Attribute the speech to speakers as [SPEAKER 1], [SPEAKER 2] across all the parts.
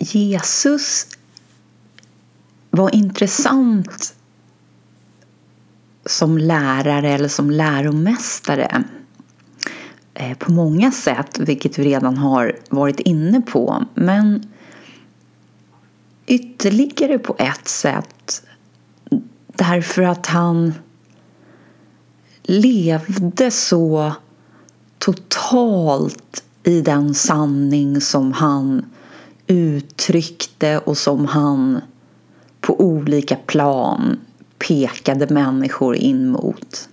[SPEAKER 1] Jesus var intressant som lärare eller som läromästare eh, på många sätt, vilket vi redan har varit inne på. Men ytterligare på ett sätt därför att han levde så totalt i den sanning som han uttryckte och som han på olika plan pekade människor in mot.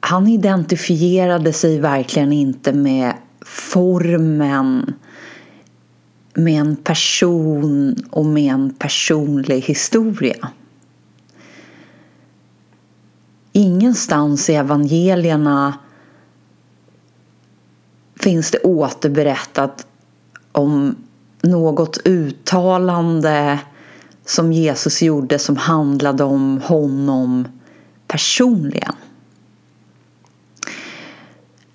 [SPEAKER 1] Han identifierade sig verkligen inte med formen med en person och med en personlig historia. Ingenstans i evangelierna finns det återberättat om något uttalande som Jesus gjorde som handlade om honom personligen.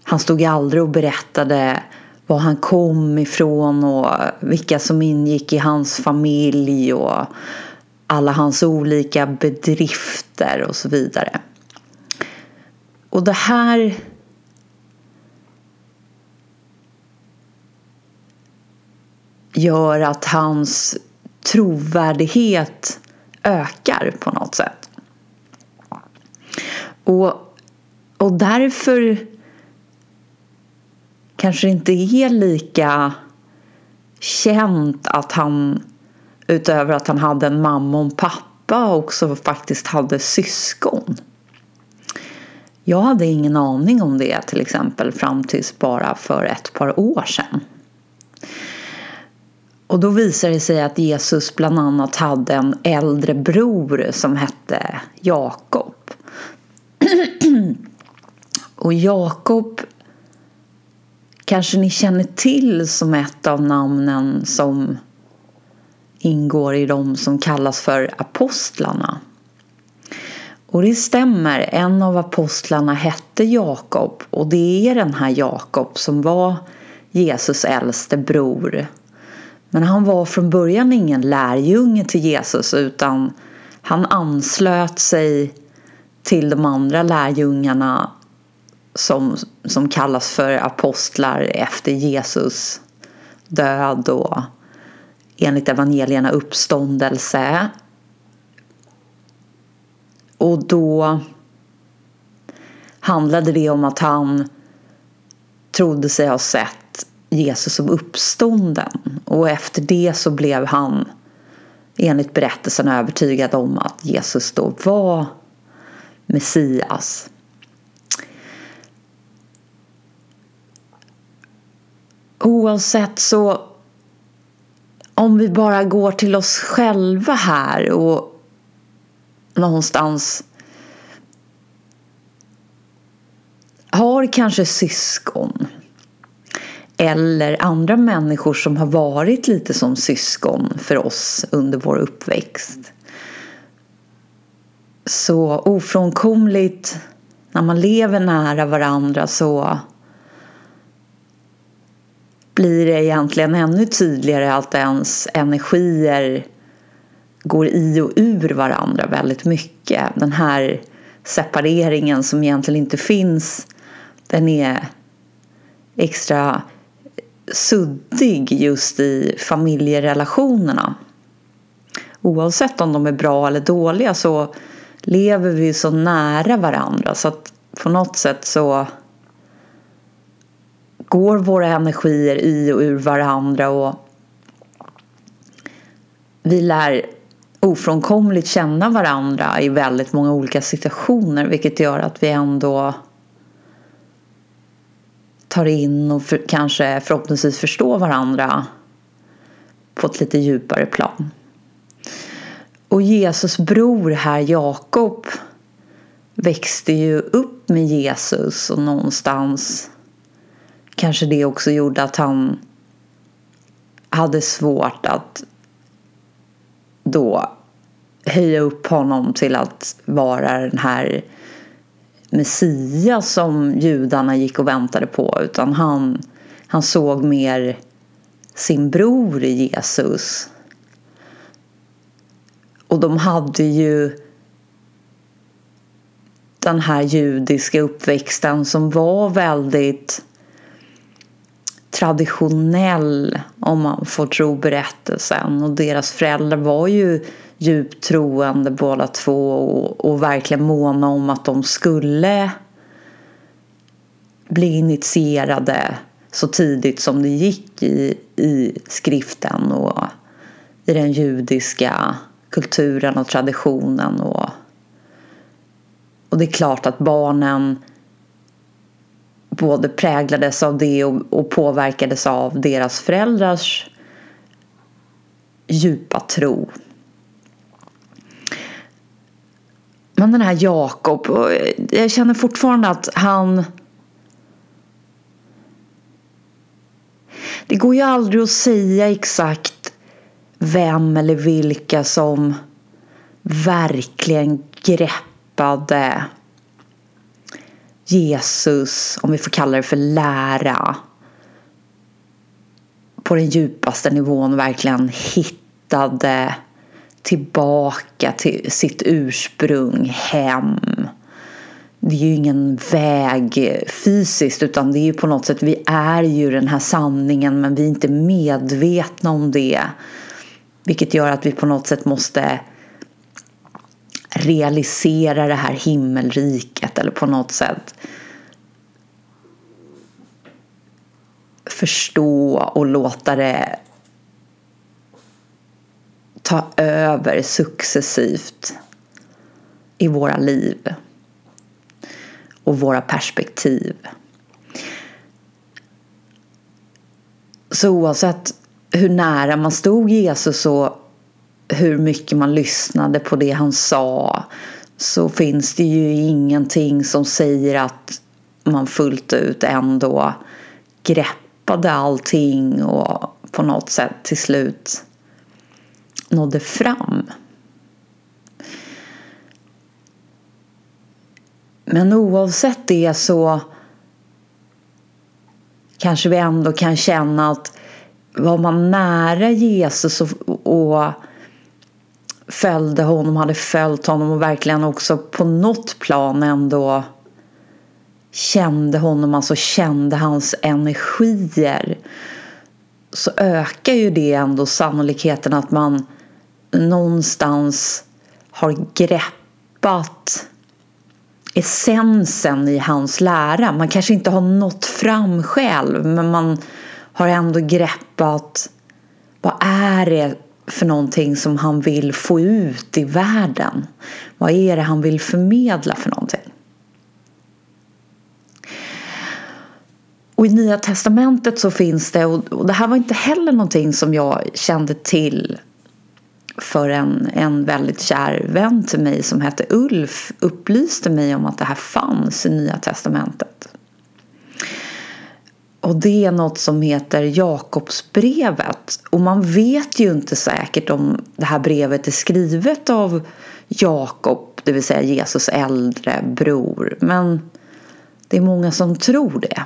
[SPEAKER 1] Han stod aldrig och berättade var han kom ifrån och vilka som ingick i hans familj och alla hans olika bedrifter och så vidare. Och det här gör att hans trovärdighet ökar på något sätt. Och, och därför kanske inte är lika känt att han utöver att han hade en mamma och en pappa också faktiskt hade syskon. Jag hade ingen aning om det till exempel fram tills bara för ett par år sedan. Och då visade det sig att Jesus bland annat hade en äldre bror som hette Jakob. Och Jakob kanske ni känner till som ett av namnen som ingår i de som kallas för apostlarna. Och det stämmer, en av apostlarna hette Jakob och det är den här Jakob som var Jesus äldste bror. Men han var från början ingen lärjunge till Jesus utan han anslöt sig till de andra lärjungarna som, som kallas för apostlar efter Jesus död och enligt evangelierna uppståndelse. Och då handlade det om att han trodde sig ha sett Jesus som uppstånden och efter det så blev han enligt berättelsen övertygad om att Jesus då var Messias. Oavsett så om vi bara går till oss själva här och någonstans har kanske syskon eller andra människor som har varit lite som syskon för oss under vår uppväxt. Så ofrånkomligt när man lever nära varandra så blir det egentligen ännu tydligare att ens energier går i och ur varandra väldigt mycket. Den här separeringen som egentligen inte finns, den är extra suddig just i familjerelationerna. Oavsett om de är bra eller dåliga så lever vi så nära varandra så att på något sätt så går våra energier i och ur varandra och vi lär ofrånkomligt känna varandra i väldigt många olika situationer vilket gör att vi ändå tar in och för, kanske förhoppningsvis förstår varandra på ett lite djupare plan. Och Jesus bror här, Jakob, växte ju upp med Jesus och någonstans kanske det också gjorde att han hade svårt att då höja upp honom till att vara den här Messias som judarna gick och väntade på utan han han såg mer sin bror Jesus. Och de hade ju den här judiska uppväxten som var väldigt traditionell om man får tro berättelsen. Och deras föräldrar var ju djupt troende båda två och, och verkligen måna om att de skulle bli initierade så tidigt som det gick i, i skriften och i den judiska kulturen och traditionen. Och, och det är klart att barnen både präglades av det och, och påverkades av deras föräldrars djupa tro. Men den här Jakob, eh, jag känner fortfarande att han Det går ju aldrig att säga exakt vem eller vilka som verkligen greppade Jesus, om vi får kalla det för lära, på den djupaste nivån verkligen hittade tillbaka till sitt ursprung, hem. Det är ju ingen väg fysiskt utan det är ju på något sätt, vi är ju den här sanningen men vi är inte medvetna om det. Vilket gör att vi på något sätt måste realisera det här himmelriket eller på något sätt förstå och låta det ta över successivt i våra liv och våra perspektiv. Så oavsett hur nära man stod Jesus och hur mycket man lyssnade på det han sa så finns det ju ingenting som säger att man fullt ut ändå greppade allting och på något sätt till slut nådde fram. Men oavsett det så kanske vi ändå kan känna att var man nära Jesus och, och följde honom, hade följt honom och verkligen också på något plan ändå kände honom, alltså kände hans energier så ökar ju det ändå sannolikheten att man någonstans har greppat essensen i hans lära. Man kanske inte har nått fram själv men man har ändå greppat vad är det för någonting som han vill få ut i världen? Vad är det han vill förmedla för någonting? Och i Nya Testamentet så finns det, och det här var inte heller någonting som jag kände till för en, en väldigt kär vän till mig som hette Ulf upplyste mig om att det här fanns i Nya Testamentet. Och det är något som heter Jakobsbrevet. Och man vet ju inte säkert om det här brevet är skrivet av Jakob, det vill säga Jesus äldre bror. Men det är många som tror det.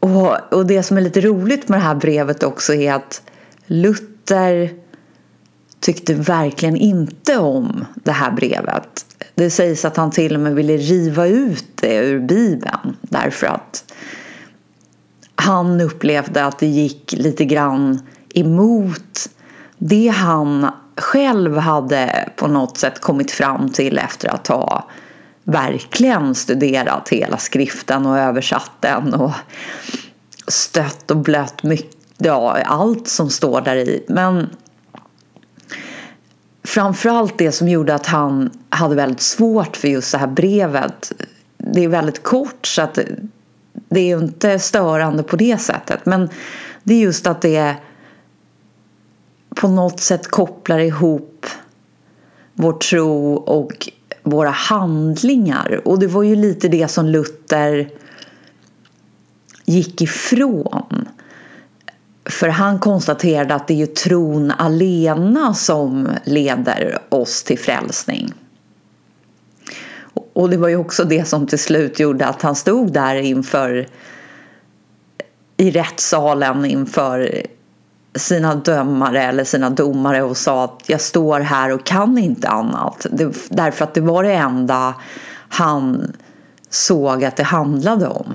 [SPEAKER 1] Och, och det som är lite roligt med det här brevet också är att Luther tyckte verkligen inte om det här brevet. Det sägs att han till och med ville riva ut det ur Bibeln därför att han upplevde att det gick lite grann emot det han själv hade på något sätt kommit fram till efter att ha verkligen studerat hela skriften och översatt den och stött och blött mycket ja, allt som står där i. Men framförallt det som gjorde att han hade väldigt svårt för just det här brevet. Det är väldigt kort så att det är ju inte störande på det sättet. Men det är just att det på något sätt kopplar ihop vår tro och våra handlingar. Och det var ju lite det som Luther gick ifrån. För han konstaterade att det är ju tron alena som leder oss till frälsning. Och det var ju också det som till slut gjorde att han stod där inför i rättssalen inför sina dömare eller sina domare och sa att jag står här och kan inte annat. Det, därför att det var det enda han såg att det handlade om.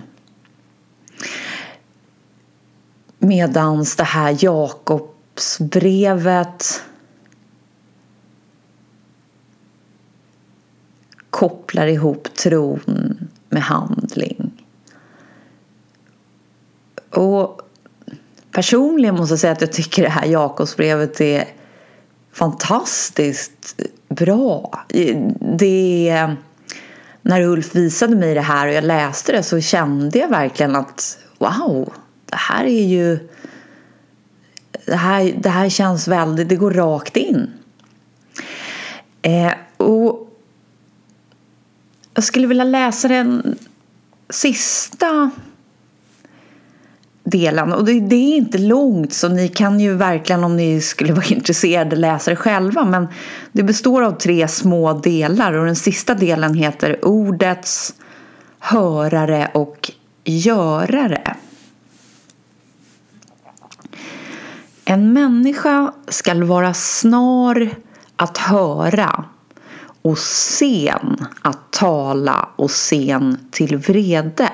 [SPEAKER 1] Medans det här Jakobsbrevet kopplar ihop tron med handling. Och personligen måste jag säga att jag tycker det här Jakobsbrevet är fantastiskt bra. Det när Ulf visade mig det här och jag läste det så kände jag verkligen att wow, det här är ju det här, det här känns väldigt, det går rakt in. Eh, och jag skulle vilja läsa den sista delen. Och det, det, är inte långt så ni kan ju verkligen om ni skulle vara intresserade läsa det själva. Men det består av tre små delar och den sista delen heter Ordets hörare och görare. En människa skall vara snar att höra och sen att tala och sen till vrede.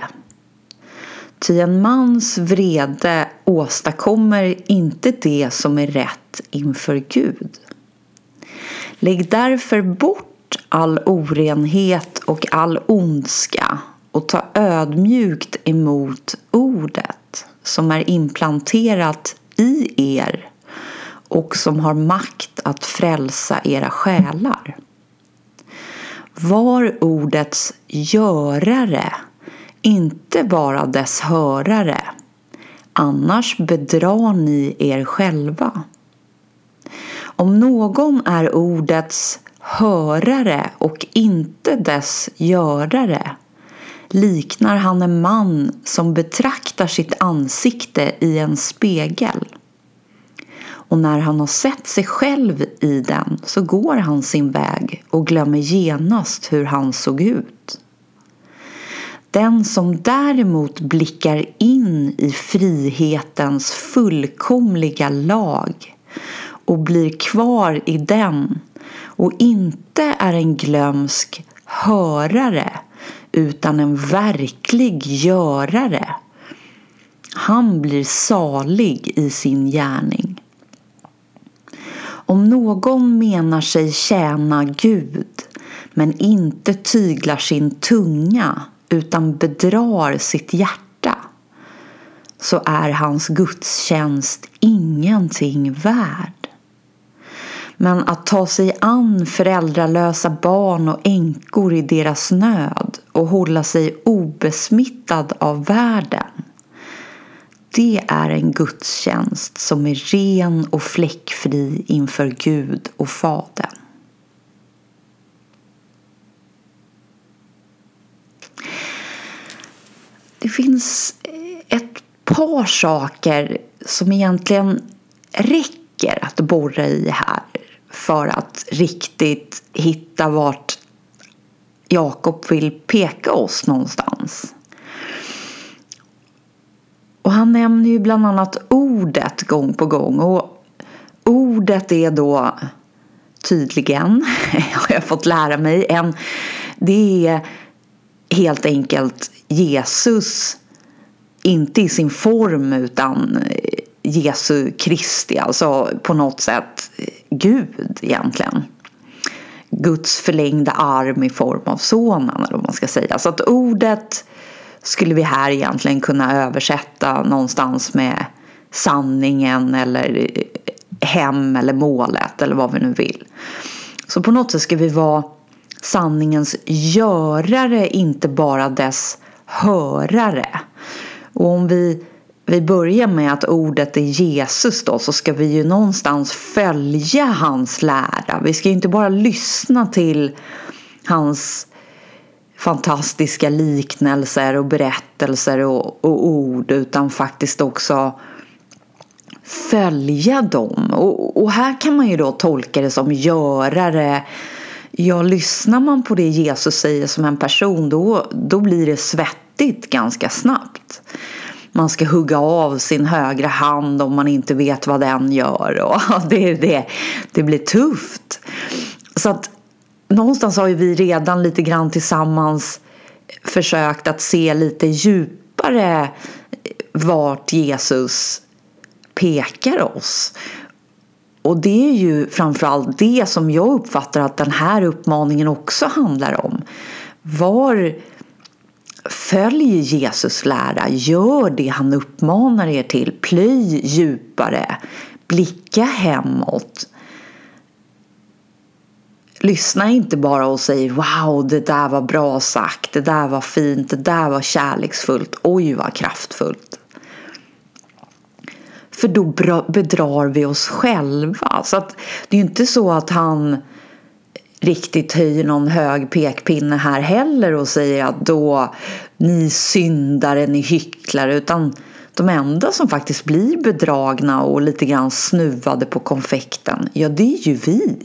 [SPEAKER 1] Ty en mans vrede åstadkommer inte det som är rätt inför Gud. Lägg därför bort all orenhet och all ondska och ta ödmjukt emot ordet som är implanterat i er och som har makt att frälsa era själar. Var ordets görare inte bara dess hörare, annars bedrar ni er själva. Om någon är ordets hörare och inte dess görare liknar han en man som betraktar sitt ansikte i en spegel. Och när han har sett sig själv i den så går han sin väg och glömmer genast hur han såg ut. Den som däremot blickar in i frihetens fullkomliga lag och blir kvar i den och inte är en glömsk hörare utan en verklig görare. Han blir salig i sin gärning. Om någon menar sig tjäna Gud men inte tyglar sin tunga utan bedrar sitt hjärta så är hans gudstjänst ingenting värd. Men att ta sig an föräldralösa barn och änkor i deras nöd och hålla sig obesmittad av världen det är en gudstjänst som är ren och fläckfri inför Gud och Fadern. Det finns ett par saker som egentligen räcker att borra i här för att riktigt hitta vart Jakob vill peka oss någonstans. Och han nämner ju bland annat ordet gång på gång. Och ordet är då tydligen, har jag fått lära mig, en, det är helt enkelt Jesus, inte i sin form utan Jesu Kristi, alltså på något sätt Gud egentligen. Guds förlängda arm i form av sonen, eller vad man ska säga. Så att ordet skulle vi här egentligen kunna översätta någonstans med sanningen eller hem eller målet eller vad vi nu vill. Så på något sätt ska vi vara sanningens görare, inte bara dess hörare. Och om vi, vi börjar med att ordet är Jesus då så ska vi ju någonstans följa hans lära. Vi ska ju inte bara lyssna till hans fantastiska liknelser och berättelser och, och ord utan faktiskt också följa dem. Och, och, här kan man ju då tolka det som görare. Ja, lyssnar man på det Jesus säger som en person då, då blir det svettigt ganska snabbt man ska hugga av sin högra hand om man inte vet vad den gör. Och det, det, det blir tufft. Så att någonstans har ju vi redan lite grann tillsammans försökt att se lite djupare vart Jesus pekar oss. Och det är ju framförallt det som jag uppfattar att den här uppmaningen också handlar om. Var Följ Jesus lära, gör det han uppmanar er till, plöj djupare, blicka hemåt. Lyssna inte bara och säg wow, det där var bra sagt, det där var fint, det där var kärleksfullt, oj vad kraftfullt. För då bedrar vi oss själva. Så att det är inte så att han riktigt höjer någon hög pekpinne här heller och säger att då ni syndare, ni hycklare utan de enda som faktiskt blir bedragna och lite grann snuvade på konfekten, ja det är ju vi.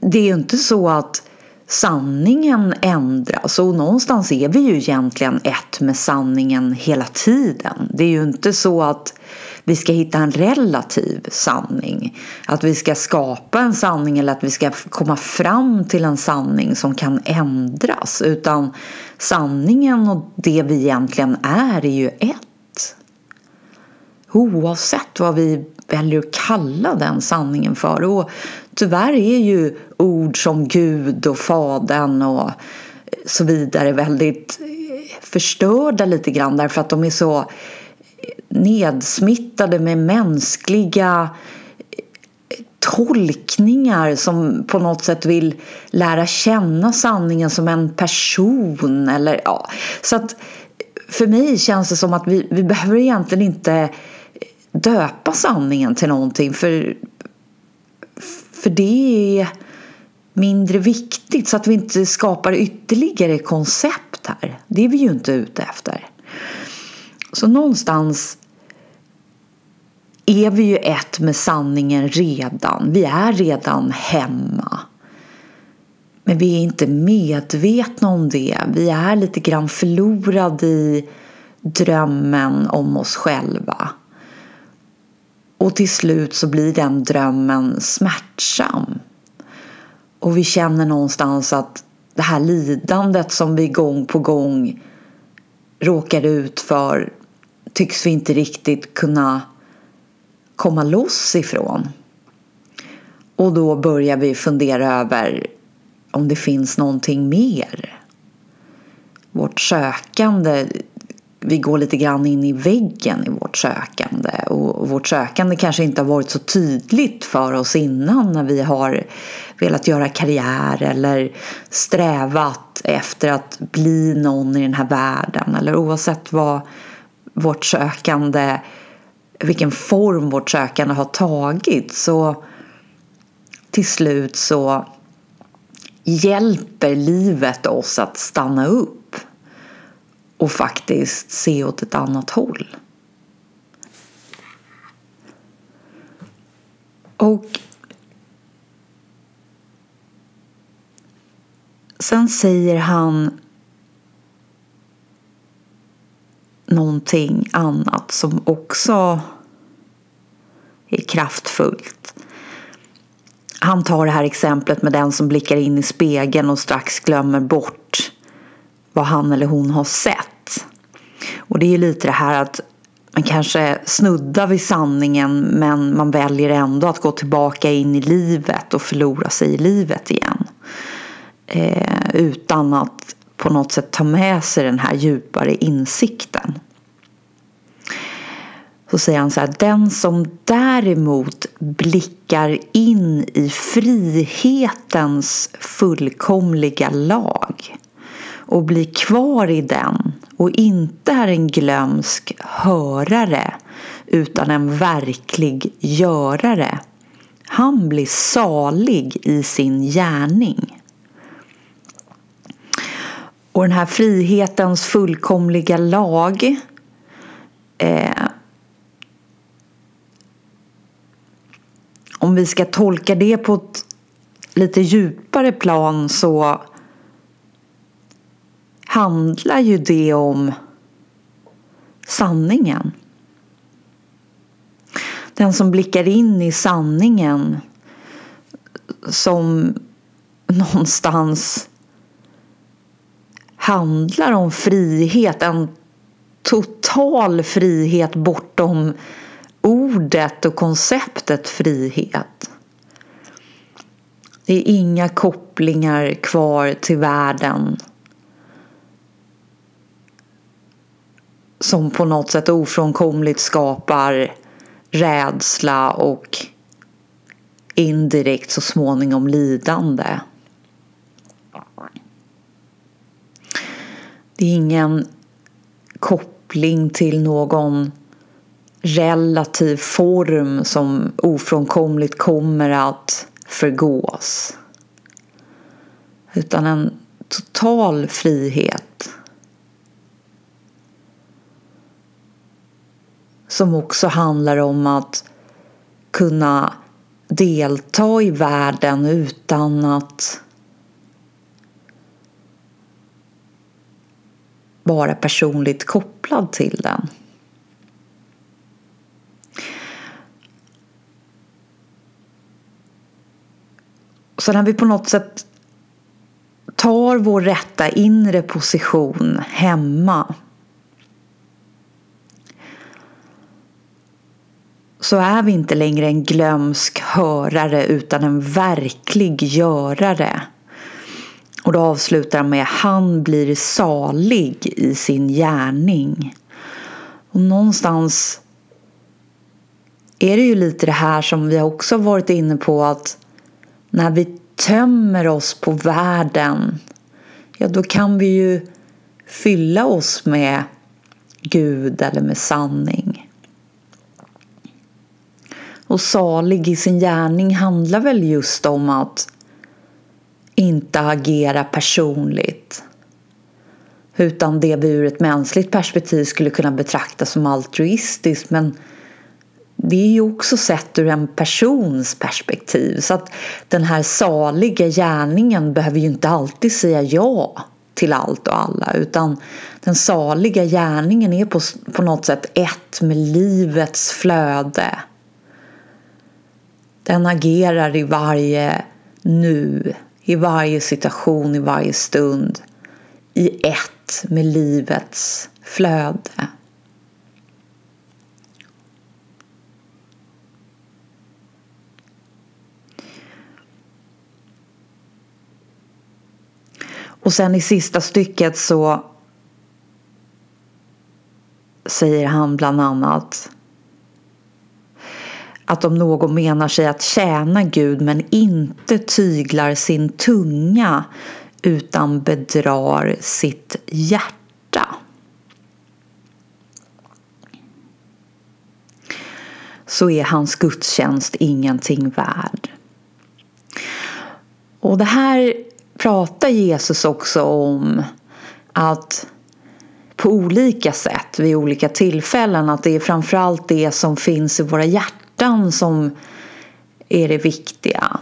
[SPEAKER 1] Det är ju inte så att sanningen ändras och någonstans är vi ju egentligen ett med sanningen hela tiden. Det är ju inte så att vi ska hitta en relativ sanning. Att vi ska skapa en sanning eller att vi ska komma fram till en sanning som kan ändras. Utan sanningen och det vi egentligen är är ju ett. Oavsett vad vi väljer att kalla den sanningen för. Och tyvärr är ju ord som Gud och Fadern och så vidare väldigt eh, förstörda lite grann därför att de är så nedsmittade med mänskliga eh, tolkningar som på något sätt vill lära känna sanningen som en person. Eller, ja. Så att eh, för mig känns det som att vi, vi behöver egentligen inte eh, döpa sanningen till någonting för, för det är mindre viktigt så att vi inte skapar ytterligare koncept här. Det är vi ju inte ute efter. Så någonstans är vi ju ett med sanningen redan. Vi är redan hemma. Men vi är inte medvetna om det. Vi är lite grann förlorade i drömmen om oss själva. Och till slut så blir den drömmen smärtsam. Och vi känner någonstans att det här lidandet som vi gång på gång råkar ut för tycks vi inte riktigt kunna komma loss ifrån. Och då börjar vi fundera över om det finns någonting mer. Vårt sökande, vi går lite grann in i väggen i vårt sökande och vårt sökande kanske inte har varit så tydligt för oss innan när vi har velat göra karriär eller strävat efter att bli någon i den här världen eller oavsett vad vårt sökande vilken form vårt sökande har tagit så till slut så hjälper livet oss att stanna upp och faktiskt se åt ett annat håll. Och sen säger han någonting annat som också är kraftfullt. Han tar det här exemplet med den som blickar in i spegeln och strax glömmer bort vad han eller hon har sett. Och det är lite det här att man kanske snuddar vid sanningen men man väljer ändå att gå tillbaka in i livet och förlora sig i livet igen. Eh, utan att på något sätt ta med sig den här djupare insikten. Så säger han så här, den som däremot blickar in i frihetens fullkomliga lag och blir kvar i den och inte är en glömsk hörare utan en verklig görare. Han blir salig i sin gärning. Och den här frihetens fullkomliga lag eh, om vi ska tolka det på ett lite djupare plan så handlar ju det om sanningen. Den som blickar in i sanningen som någonstans handlar om frihet, en total frihet bortom ordet och konceptet frihet. Det är inga kopplingar kvar till världen som på något sätt ofrånkomligt skapar rädsla och indirekt så småningom lidande. Det är ingen koppling till någon relativ form som ofrånkomligt kommer att förgås. Utan en total frihet. Som också handlar om att kunna delta i världen utan att vara personligt kopplad till den. Så när vi på något sätt tar vår rätta inre position hemma så är vi inte längre en glömsk hörare utan en verklig görare. Och då avslutar han med Han blir salig i sin gärning. Och någonstans är det ju lite det här som vi också varit inne på att när vi tömmer oss på världen ja då kan vi ju fylla oss med Gud eller med sanning. Och salig i sin gärning handlar väl just om att inte agera personligt utan det vi ur ett mänskligt perspektiv skulle kunna betrakta som altruistiskt men det är ju också sett ur en persons perspektiv så att den här saliga gärningen behöver ju inte alltid säga ja till allt och alla utan den saliga gärningen är på, på något sätt ett med livets flöde. Den agerar i varje nu, i varje situation, i varje stund i ett med livets flöde. Och sen i sista stycket så säger han bland annat att om någon menar sig att tjäna Gud men inte tyglar sin tunga utan bedrar sitt hjärta. Så är hans gudstjänst ingenting värd. Och det här pratar Jesus också om att på olika sätt vid olika tillfällen att det är framförallt det som finns i våra hjärtan som är det viktiga.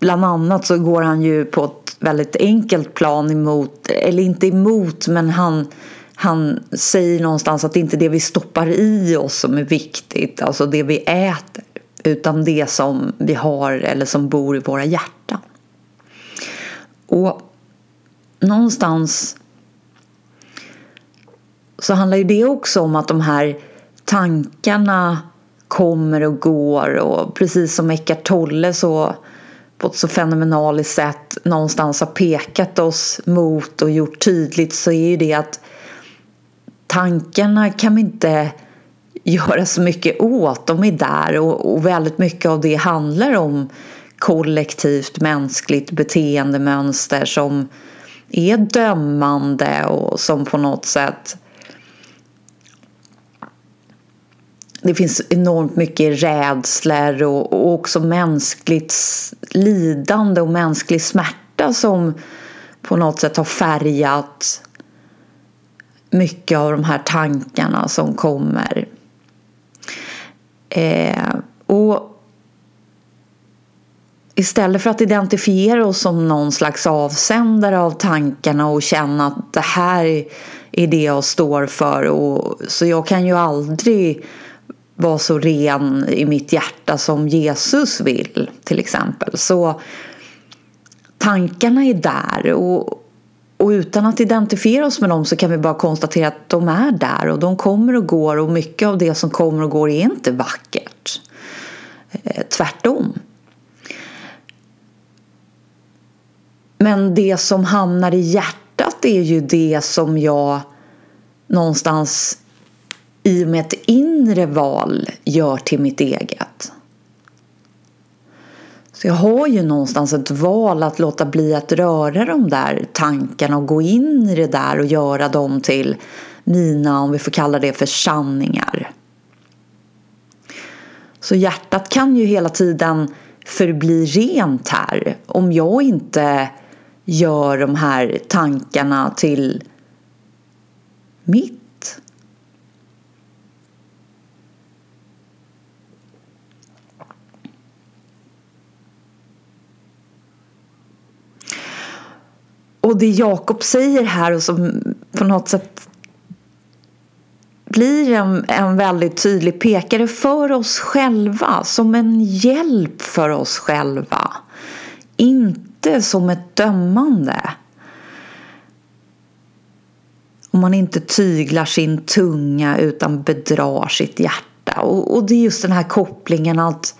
[SPEAKER 1] Bland annat så går han ju på ett väldigt enkelt plan emot, eller inte emot, men han, han säger någonstans att det inte är det vi stoppar i oss som är viktigt, alltså det vi äter, utan det som vi har eller som bor i våra hjärtan. Och någonstans så handlar ju det också om att de här tankarna kommer och går och precis som Eckart Tolle så på ett så fenomenaliskt sätt någonstans har pekat oss mot och gjort tydligt så är ju det att tankarna kan vi inte göra så mycket åt. De är där och, och väldigt mycket av det handlar om kollektivt mänskligt beteendemönster som är dömande och som på något sätt det finns enormt mycket rädslor och, och också mänskligt lidande och mänsklig smärta som på något sätt har färgat mycket av de här tankarna som kommer. Eh, och istället för att identifiera oss som någon slags avsändare av tankarna och känna att det här är det jag står för. Och, så jag kan ju aldrig vara så ren i mitt hjärta som Jesus vill till exempel. Så tankarna är där och, och utan att identifiera oss med dem så kan vi bara konstatera att de är där och de kommer och går och mycket av det som kommer och går är inte vackert. Eh, tvärtom. Men det som hamnar i hjärtat är ju det som jag någonstans i och med ett inre val gör till mitt eget. Så jag har ju någonstans ett val att låta bli att röra de där tankarna och gå in i det där och göra dem till mina, om vi får kalla det för sanningar. Så hjärtat kan ju hela tiden förbli rent här om jag inte gör de här tankarna till mitt Och det Jakob säger här och som på något sätt blir en, en väldigt tydlig pekare för oss själva, som en hjälp för oss själva. Inte som ett dömande. Om man inte tyglar sin tunga utan bedrar sitt hjärta. Och, och det är just den här kopplingen att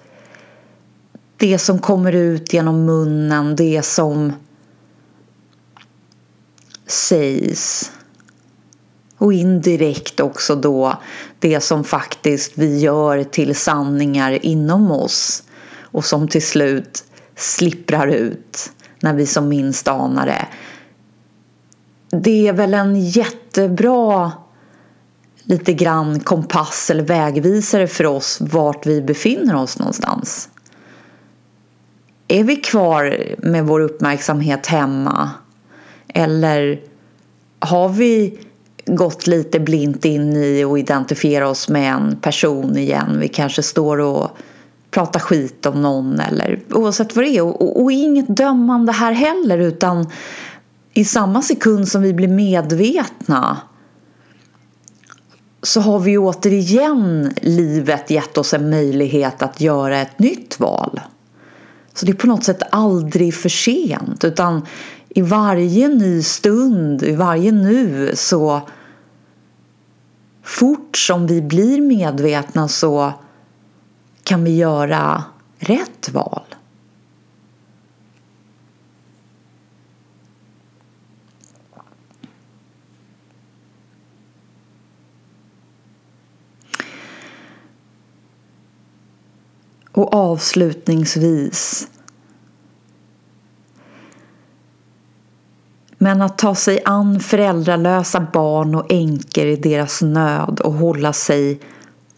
[SPEAKER 1] det som kommer ut genom munnen, det som sägs och indirekt också då det som faktiskt vi gör till sanningar inom oss och som till slut slipprar ut när vi som minst anar det. Det är väl en jättebra lite grann kompass eller vägvisare för oss vart vi befinner oss någonstans. Är vi kvar med vår uppmärksamhet hemma eller har vi gått lite blint in i och identifiera oss med en person igen? Vi kanske står och prata skit om någon eller oavsett vad det är. Och, och, och inget dömande här heller utan i samma sekund som vi blir medvetna så har vi återigen livet gett oss en möjlighet att göra ett nytt val. Så det är på något sätt aldrig för sent utan i varje ny stund, i varje nu så fort som vi blir medvetna så kan vi göra rätt val. Och avslutningsvis Men att ta sig an föräldralösa barn och änkor i deras nöd och hålla sig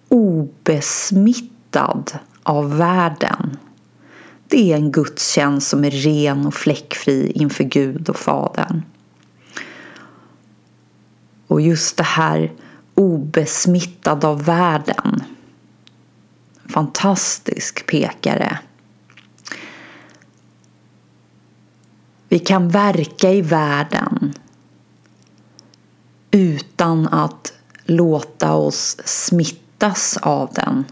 [SPEAKER 1] obesmittad av världen. Det är en gudstjänst som är ren och fläckfri inför Gud och Fadern. Och just det här obesmittad av världen. Fantastisk pekare. Vi kan verka i världen utan att låta oss smittas av den.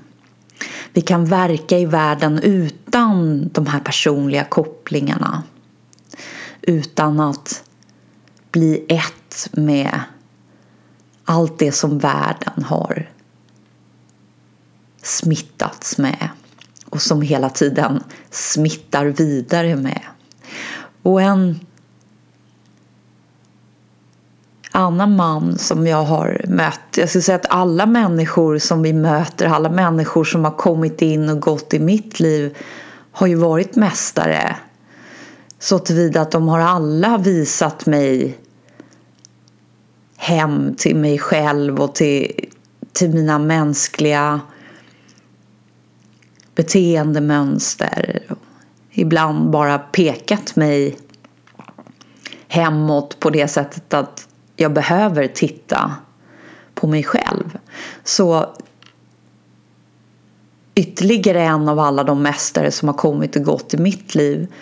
[SPEAKER 1] Vi kan verka i världen utan de här personliga kopplingarna. Utan att bli ett med allt det som världen har smittats med och som hela tiden smittar vidare med. Och en annan man som jag har mött. Jag skulle säga att alla människor som vi möter, alla människor som har kommit in och gått i mitt liv har ju varit mästare. Så tillvida att de har alla visat mig hem till mig själv och till, till mina mänskliga beteendemönster ibland bara pekat mig hemåt på det sättet att jag behöver titta på mig själv. Så ytterligare en av alla de mästare som har kommit och gått i mitt liv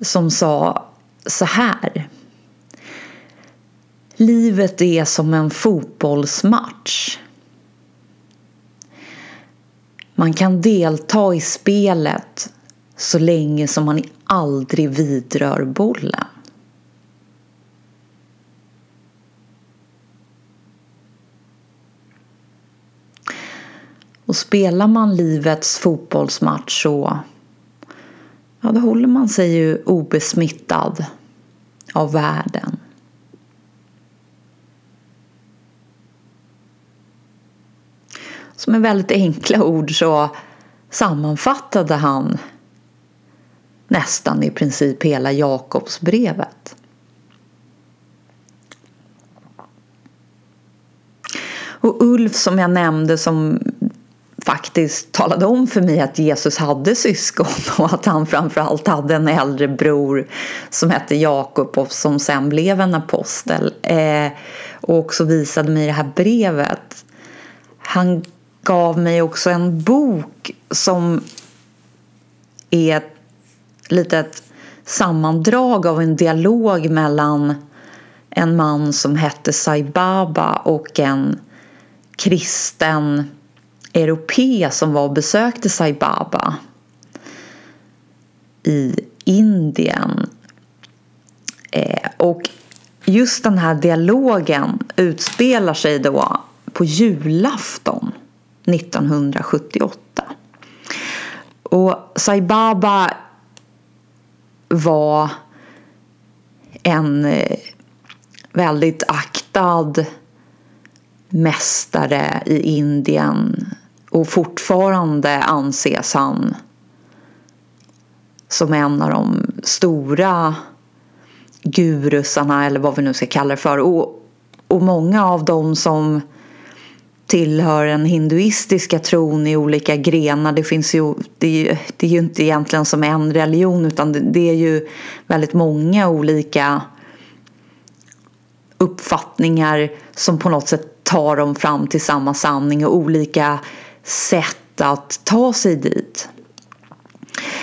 [SPEAKER 1] som sa så här. Livet är som en fotbollsmatch. Man kan delta i spelet så länge som man aldrig vidrör bollen. Och spelar man livets fotbollsmatch så ja, då håller man sig ju obesmittad av världen. Så med väldigt enkla ord så sammanfattade han nästan i princip hela Jakobsbrevet. Och Ulf som jag nämnde som faktiskt talade om för mig att Jesus hade syskon och att han framförallt hade en äldre bror som hette Jakob och som sen blev en apostel. Eh, och också visade mig det här brevet. Han gav mig också en bok som är ett litet sammandrag av en dialog mellan en man som hette Saibaba och en kristen europé som var och besökte Sai Baba i Indien. Eh, och just den här dialogen utspelar sig då på julafton 1978. Och Sai Baba var en eh, väldigt aktad mästare i Indien och fortfarande anses han som en av de stora gurusarna eller vad vi nu ska kalla det för. Och, och många av dem som tillhör den hinduistiska tron i olika grenar. Det, finns ju, det, är ju, det är ju inte egentligen som en religion utan det, det är ju väldigt många olika uppfattningar som på något sätt tar dem fram till samma sanning och olika sätt att ta sig dit.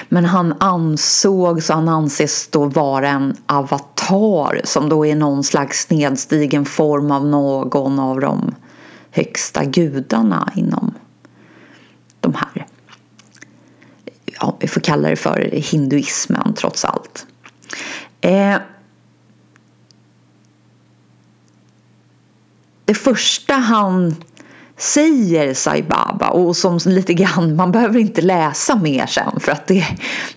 [SPEAKER 1] Men han ansågs och han anses då vara en avatar som då är någon slags nedstigen form av någon av de högsta gudarna inom de här, ja, vi får kalla det för hinduismen trots allt. Eh, det första han säger Sai Baba och som lite grann, man behöver inte läsa mer sen för att det,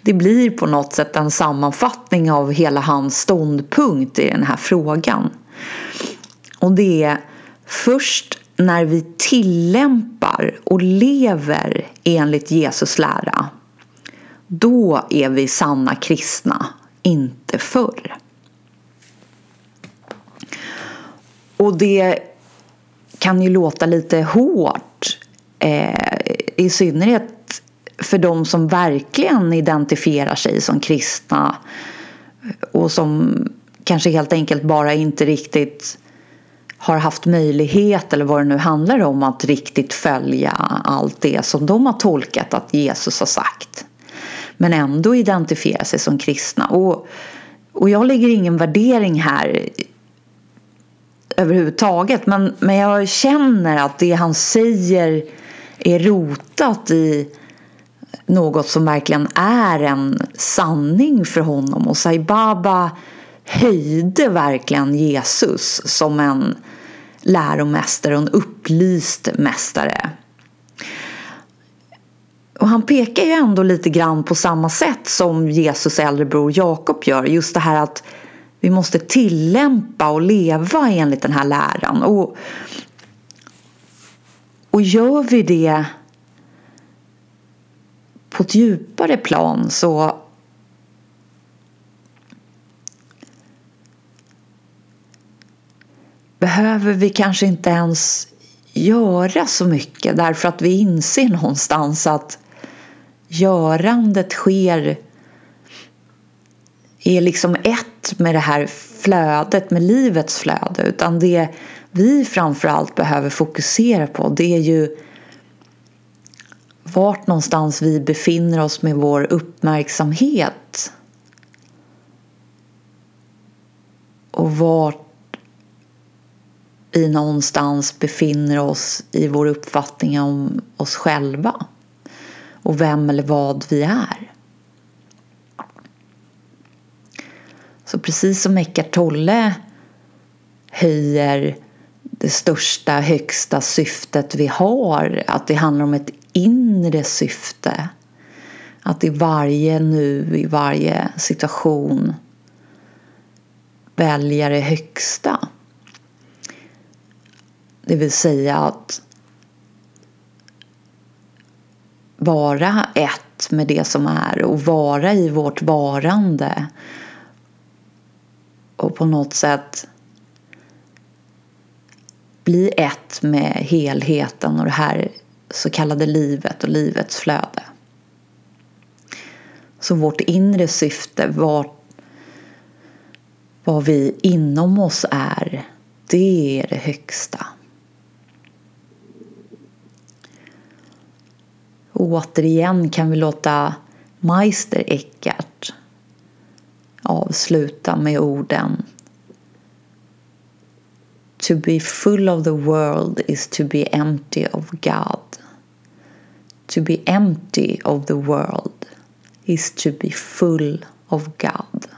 [SPEAKER 1] det blir på något sätt en sammanfattning av hela hans ståndpunkt i den här frågan. Och det är först när vi tillämpar och lever enligt Jesus lära då är vi sanna kristna, inte förr. Och det kan ju låta lite hårt eh, i synnerhet för de som verkligen identifierar sig som kristna och som kanske helt enkelt bara inte riktigt har haft möjlighet eller vad det nu handlar om att riktigt följa allt det som de har tolkat att Jesus har sagt. Men ändå identifiera sig som kristna. Och, och jag lägger ingen värdering här överhuvudtaget. Men, men jag känner att det han säger är rotat i något som verkligen är en sanning för honom. Och Sai Baba höjde verkligen Jesus som en läromästare och en upplyst mästare. Och han pekar ju ändå lite grann på samma sätt som Jesus äldre bror Jakob gör. Just det här att vi måste tillämpa och leva enligt den här läran. Och, och gör vi det på ett djupare plan så behöver vi kanske inte ens göra så mycket därför att vi inser någonstans att görandet sker är liksom ett med det här flödet, med livets flöde. Utan det vi framförallt behöver fokusera på det är ju vart någonstans vi befinner oss med vår uppmärksamhet och vart vi någonstans befinner oss i vår uppfattning om oss själva och vem eller vad vi är. Så precis som Eckart Tolle höjer det största, högsta syftet vi har, att det handlar om ett inre syfte. Att i varje nu, i varje situation välja det högsta. Det vill säga att vara ett med det som är och vara i vårt varande och på något sätt bli ett med helheten och det här så kallade livet och livets flöde. Så vårt inre syfte, vad, vad vi inom oss är, det är det högsta. Och återigen kan vi låta Meister Eckhart avsluta med orden To be full of the world is to be empty of God. To be empty of the world is to be full of God.